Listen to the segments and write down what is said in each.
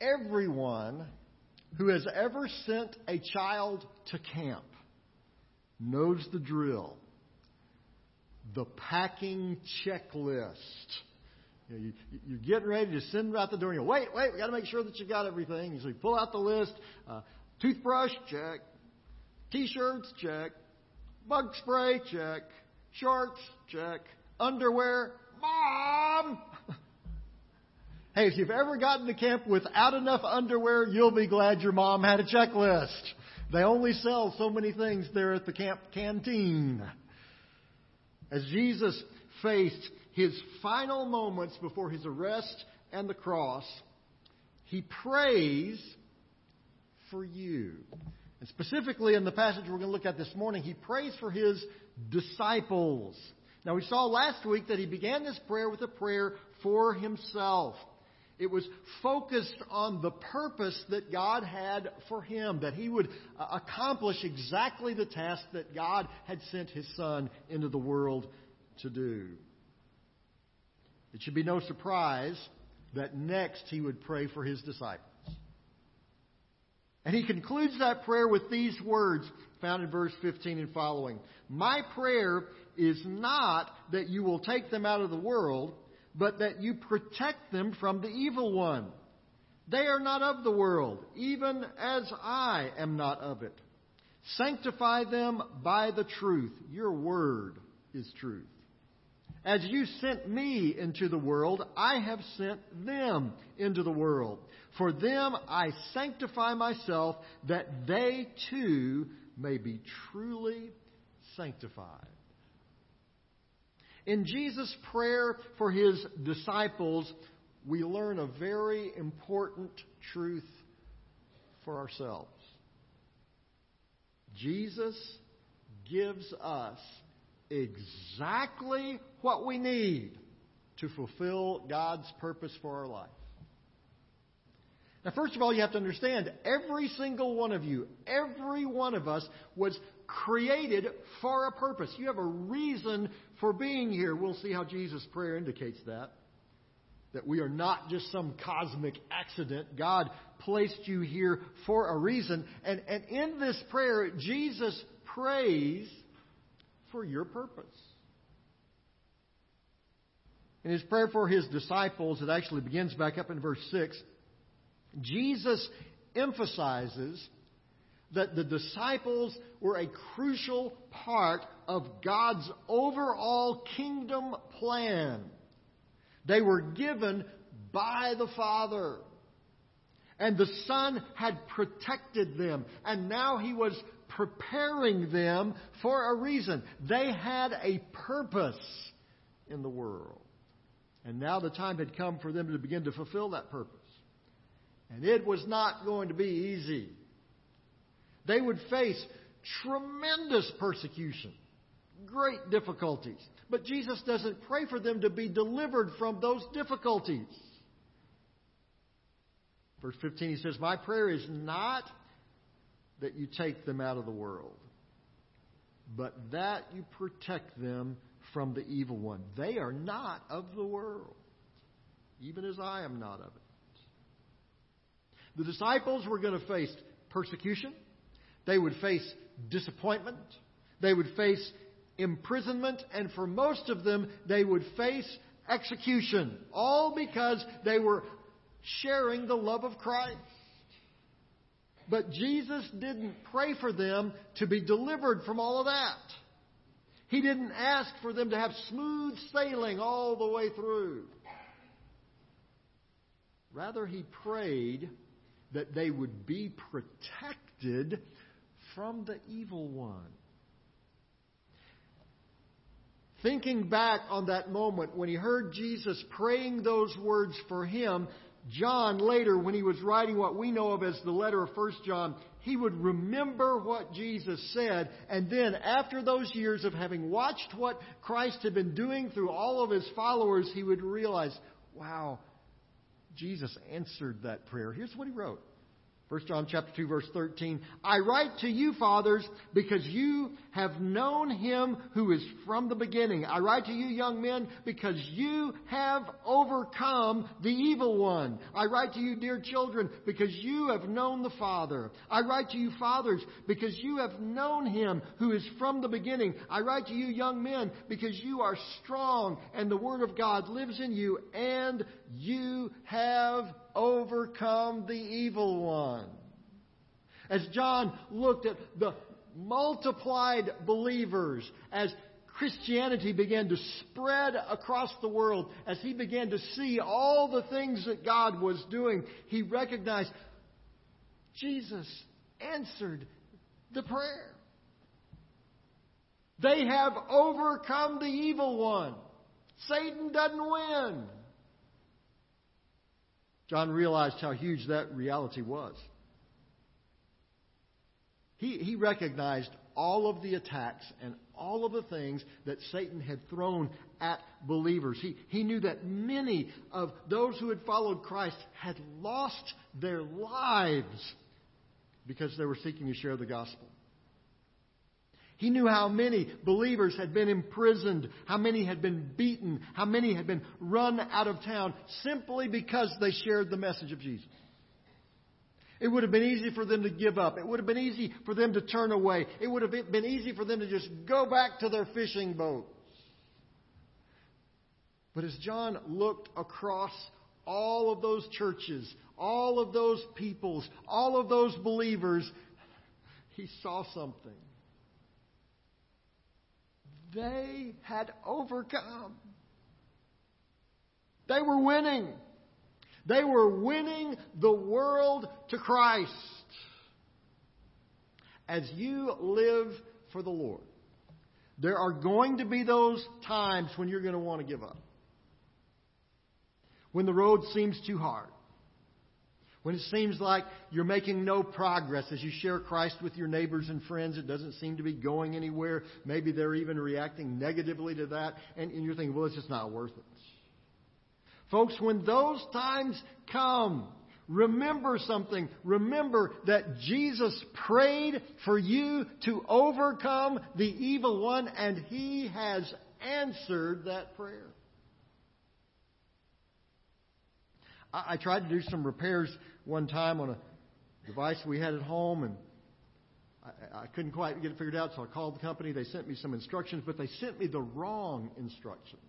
Everyone who has ever sent a child to camp knows the drill. The packing checklist. You know, you, you're getting ready to send out the door, and you wait, wait, we got to make sure that you got everything. So you pull out the list. Uh, toothbrush, check. T-shirts, check. Bug spray, check. Shorts, check. Underwear, mom. Hey, if you've ever gotten to camp without enough underwear, you'll be glad your mom had a checklist. They only sell so many things there at the camp canteen. As Jesus faced his final moments before his arrest and the cross, he prays for you. And specifically in the passage we're going to look at this morning, he prays for his disciples. Now we saw last week that he began this prayer with a prayer for himself. It was focused on the purpose that God had for him, that he would uh, accomplish exactly the task that God had sent his son into the world to do. It should be no surprise that next he would pray for his disciples. And he concludes that prayer with these words found in verse 15 and following. My prayer is not that you will take them out of the world, but that you protect them from the evil one. They are not of the world, even as I am not of it. Sanctify them by the truth. Your word is truth. As you sent me into the world, I have sent them into the world. For them I sanctify myself, that they too may be truly sanctified. In Jesus' prayer for his disciples, we learn a very important truth for ourselves. Jesus gives us exactly what we need to fulfill God's purpose for our life. Now, first of all, you have to understand every single one of you, every one of us was created for a purpose. You have a reason for being here. We'll see how Jesus' prayer indicates that. That we are not just some cosmic accident. God placed you here for a reason. And, and in this prayer, Jesus prays for your purpose. In his prayer for his disciples, it actually begins back up in verse 6. Jesus emphasizes that the disciples were a crucial part of God's overall kingdom plan. They were given by the Father. And the Son had protected them. And now He was preparing them for a reason. They had a purpose in the world. And now the time had come for them to begin to fulfill that purpose. And it was not going to be easy. They would face tremendous persecution, great difficulties. But Jesus doesn't pray for them to be delivered from those difficulties. Verse 15, he says, My prayer is not that you take them out of the world, but that you protect them from the evil one. They are not of the world, even as I am not of it. The disciples were going to face persecution. They would face disappointment. They would face imprisonment. And for most of them, they would face execution. All because they were sharing the love of Christ. But Jesus didn't pray for them to be delivered from all of that. He didn't ask for them to have smooth sailing all the way through. Rather, he prayed that they would be protected from the evil one. Thinking back on that moment when he heard Jesus praying those words for him, John later, when he was writing what we know of as the letter of 1 John, he would remember what Jesus said. And then, after those years of having watched what Christ had been doing through all of his followers, he would realize, wow, Jesus answered that prayer. Here's what he wrote 1 John chapter 2 verse 13, I write to you fathers because you have known him who is from the beginning. I write to you young men because you have overcome the evil one. I write to you dear children because you have known the Father. I write to you fathers because you have known him who is from the beginning. I write to you young men because you are strong and the word of God lives in you and you have overcome the evil one. As John looked at the multiplied believers, as Christianity began to spread across the world, as he began to see all the things that God was doing, he recognized Jesus answered the prayer. They have overcome the evil one. Satan doesn't win. John realized how huge that reality was. He, he recognized all of the attacks and all of the things that Satan had thrown at believers. He, he knew that many of those who had followed Christ had lost their lives because they were seeking to share the gospel. He knew how many believers had been imprisoned, how many had been beaten, how many had been run out of town simply because they shared the message of Jesus. It would have been easy for them to give up. It would have been easy for them to turn away. It would have been easy for them to just go back to their fishing boats. But as John looked across all of those churches, all of those peoples, all of those believers, he saw something. They had overcome. They were winning. They were winning the world to Christ. As you live for the Lord, there are going to be those times when you're going to want to give up. When the road seems too hard. When it seems like you're making no progress as you share Christ with your neighbors and friends, it doesn't seem to be going anywhere. Maybe they're even reacting negatively to that, and, and you're thinking, well, it's just not worth it. Folks, when those times come, remember something. Remember that Jesus prayed for you to overcome the evil one, and He has answered that prayer. I, I tried to do some repairs one time on a device we had at home, and I, I couldn't quite get it figured out, so I called the company. They sent me some instructions, but they sent me the wrong instructions.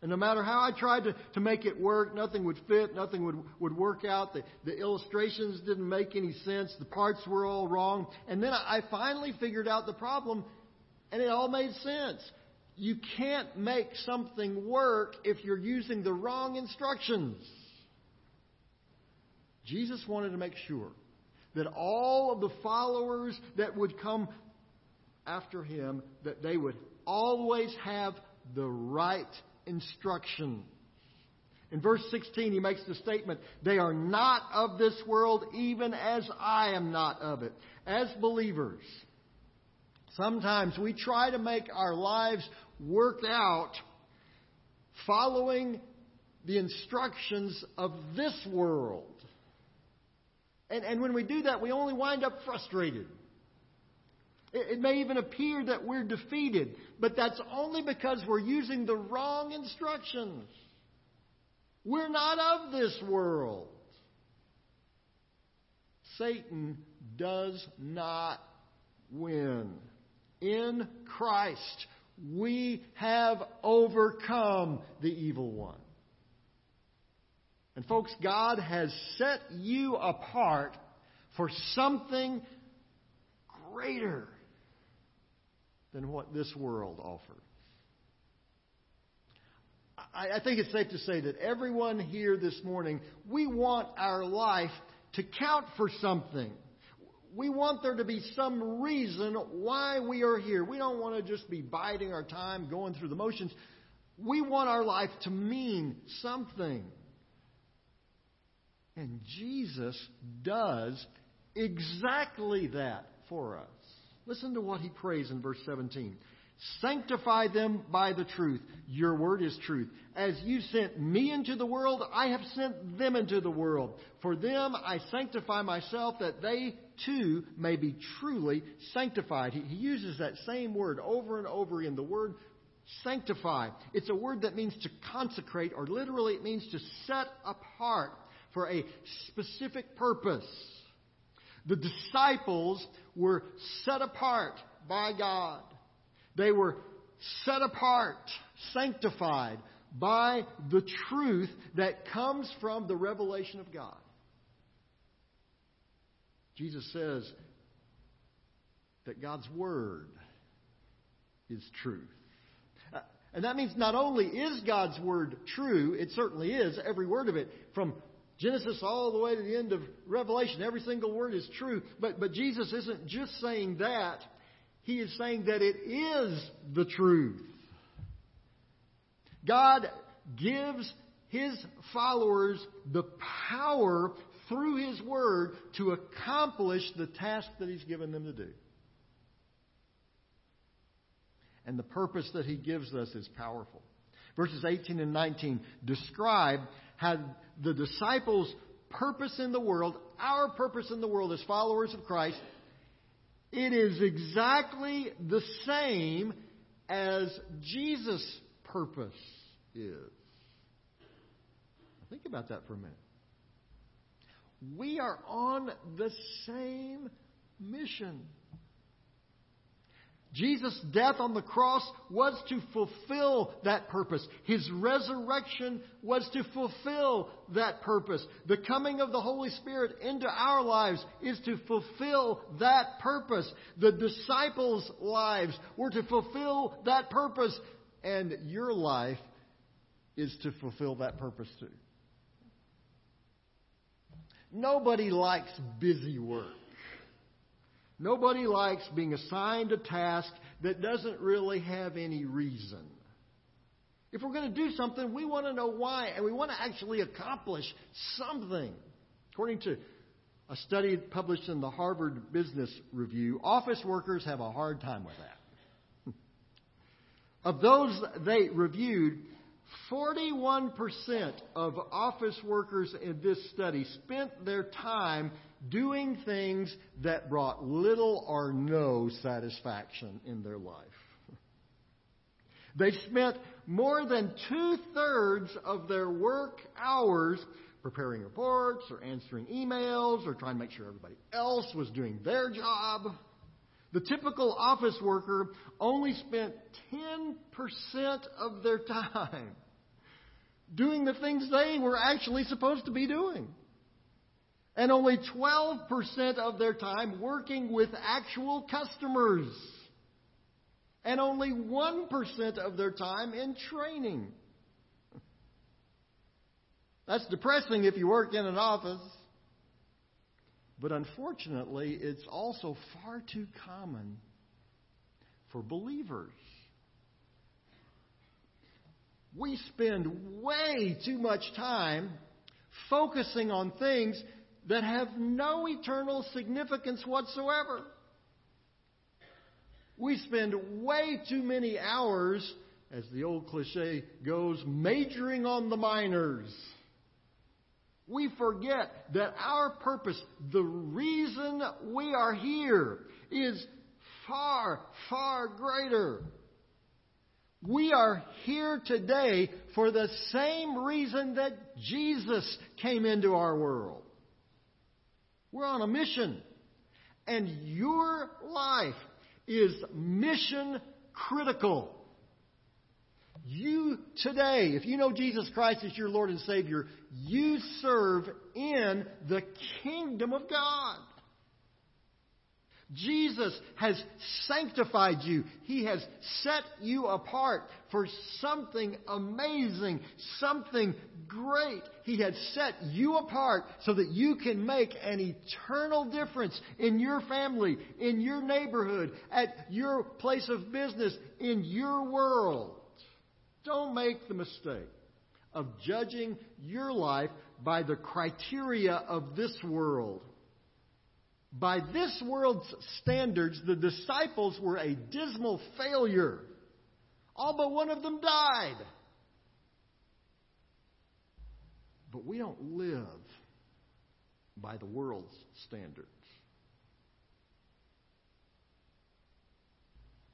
And no matter how I tried to, to make it work, nothing would fit, nothing would, would work out. The, the illustrations didn't make any sense, the parts were all wrong. And then I finally figured out the problem, and it all made sense. You can't make something work if you're using the wrong instructions. Jesus wanted to make sure that all of the followers that would come after him that they would always have the right instruction. In verse 16, he makes the statement, They are not of this world, even as I am not of it. As believers, sometimes we try to make our lives work out following the instructions of this world. And, and when we do that, we only wind up frustrated. It may even appear that we're defeated, but that's only because we're using the wrong instructions. We're not of this world. Satan does not win. In Christ, we have overcome the evil one. And folks, God has set you apart for something greater than what this world offers. I, I think it's safe to say that everyone here this morning, we want our life to count for something. We want there to be some reason why we are here. We don't want to just be biding our time, going through the motions. We want our life to mean something. And Jesus does exactly that for us. Listen to what he prays in verse 17. Sanctify them by the truth. Your word is truth. As you sent me into the world, I have sent them into the world. For them I sanctify myself that they too may be truly sanctified. He, uses that same word over and over again. The word sanctify. It's a word that means to consecrate, or literally it means to set apart for a specific purpose. The disciples were set apart by God. They were set apart, sanctified by the truth that comes from the revelation of God. Jesus says that God's Word is truth. Uh, and that means not only is God's Word true, it certainly is, every word of it, from Genesis all the way to the end of Revelation, every single word is true. But, but Jesus isn't just saying that. He is saying that it is the truth. God gives His followers the power through His Word to accomplish the task that He's given them to do. And the purpose that He gives us is powerful. Verses 18 and 19 describe how the disciples' purpose in the world, our purpose in the world as followers of Christ, it is exactly the same as Jesus' purpose is. Think about that for a minute. We are on the same mission. Jesus' death on the cross was to fulfill that purpose. His resurrection was to fulfill that purpose. The coming of the Holy Spirit into our lives is to fulfill that purpose. The disciples' lives were to fulfill that purpose. And your life is to fulfill that purpose too. Nobody likes busy work. Nobody likes being assigned a task that doesn't really have any reason. If we're going to do something, we want to know why, and we want to actually accomplish something. According to a study published in the Harvard Business Review, office workers have a hard time with that. of those they reviewed, 41% of office workers in this study spent their time doing things that brought little or no satisfaction in their life. They spent more than two thirds of their work hours preparing reports or answering emails or trying to make sure everybody else was doing their job. The typical office worker only spent 10% of their time doing the things they were actually supposed to be doing. And only 12% of their time working with actual customers. And only 1% of their time in training. That's depressing if you work in an office. But unfortunately, it's also far too common for believers. We spend way too much time focusing on things that have no eternal significance whatsoever. We spend way too many hours, as the old cliche goes, majoring on the minors we forget that our purpose, the reason we are here, is far, far greater. We are here today for the same reason that Jesus came into our world. We're on a mission. And your life is mission critical. You today, if you know Jesus Christ as your Lord and Savior, you serve in the kingdom of God. Jesus has sanctified you. He has set you apart for something amazing, something great. He had set you apart so that you can make an eternal difference in your family, in your neighborhood, at your place of business, in your world. Don't make the mistake of judging your life by the criteria of this world. By this world's standards, the disciples were a dismal failure. All but one of them died. But we don't live by the world's standards.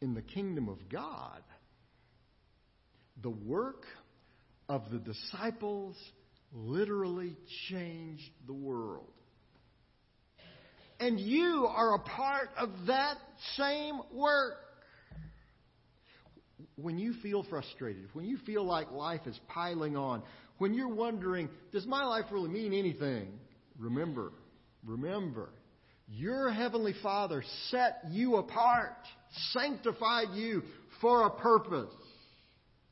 In the kingdom of God, the work of the disciples literally changed the world. And you are a part of that same work. When you feel frustrated, when you feel like life is piling on, when you're wondering, does my life really mean anything? Remember, remember, your Heavenly Father set you apart, sanctified you for a purpose.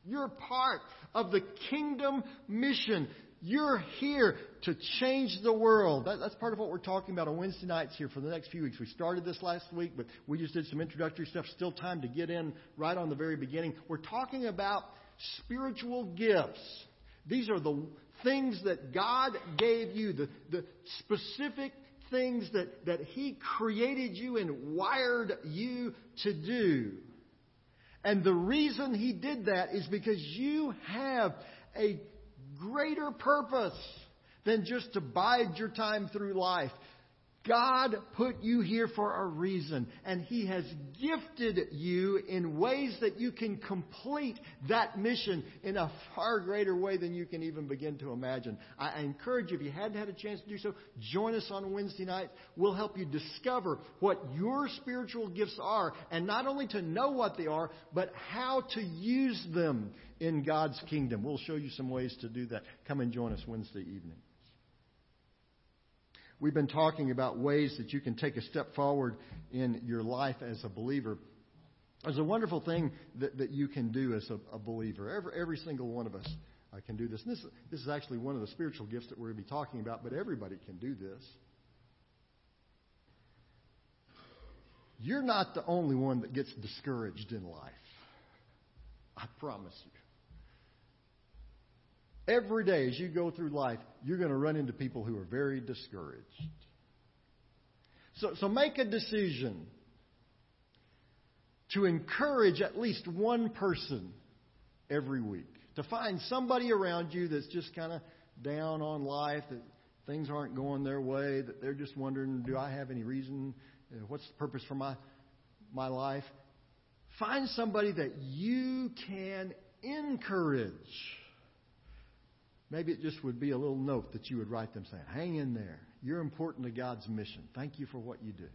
You're part of the kingdom mission. You're here to change the world. That, that's part of what we're talking about on Wednesday nights here for the next few weeks. We started this last week, but we just did some introductory stuff. Still time to get in right on the very beginning. We're talking about spiritual gifts. These are the things that God gave you, the, the specific things that, that He created you and wired you to do. And the reason He did that is because you have a greater purpose than just to bide your time through life. God put you here for a reason, and He has gifted you in ways that you can complete that mission in a far greater way than you can even begin to imagine. I encourage you, if you hadn't had a chance to do so, join us on Wednesday night. We'll help you discover what your spiritual gifts are, and not only to know what they are, but how to use them in God's kingdom. We'll show you some ways to do that. Come and join us Wednesday evening. We've been talking about ways that you can take a step forward in your life as a believer. There's a wonderful thing that, that you can do as a, a believer. Every, every single one of us uh, can do this. And this. This is actually one of the spiritual gifts that we're going to be talking about, but everybody can do this. You're not the only one that gets discouraged in life. I promise you. Every day as you go through life, you're going to run into people who are very discouraged. So, so make a decision to encourage at least one person every week. To find somebody around you that's just kind of down on life, that things aren't going their way, that they're just wondering, do I have any reason? What's the purpose for my, my life? Find somebody that you can encourage Maybe it just would be a little note that you would write them saying, Hang in there. You're important to God's mission. Thank you for what you do.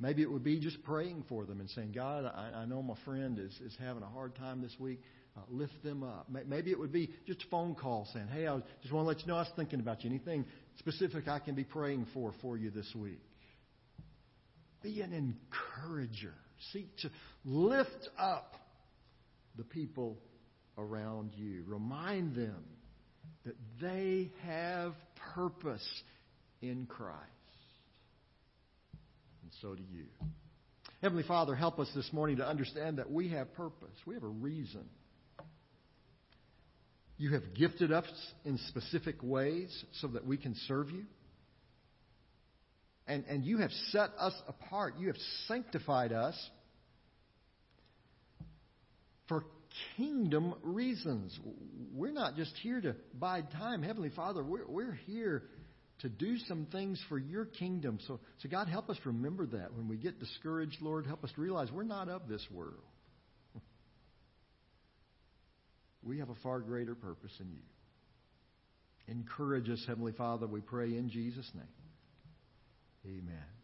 Maybe it would be just praying for them and saying, God, I, I know my friend is, is having a hard time this week. Uh, lift them up. Maybe it would be just a phone call saying, Hey, I just want to let you know I was thinking about you. Anything specific I can be praying for for you this week? Be an encourager. Seek to lift up the people around you. Remind them that they have purpose in Christ. And so do you. Heavenly Father, help us this morning to understand that we have purpose. We have a reason. You have gifted us in specific ways so that we can serve you. And, and you have set us apart. You have sanctified us for kingdom reasons. We're not just here to bide time. Heavenly Father, we're, we're here to do some things for your kingdom. So, so, God, help us remember that. When we get discouraged, Lord, help us to realize we're not of this world. We have a far greater purpose in you. Encourage us, Heavenly Father, we pray in Jesus' name. Amen.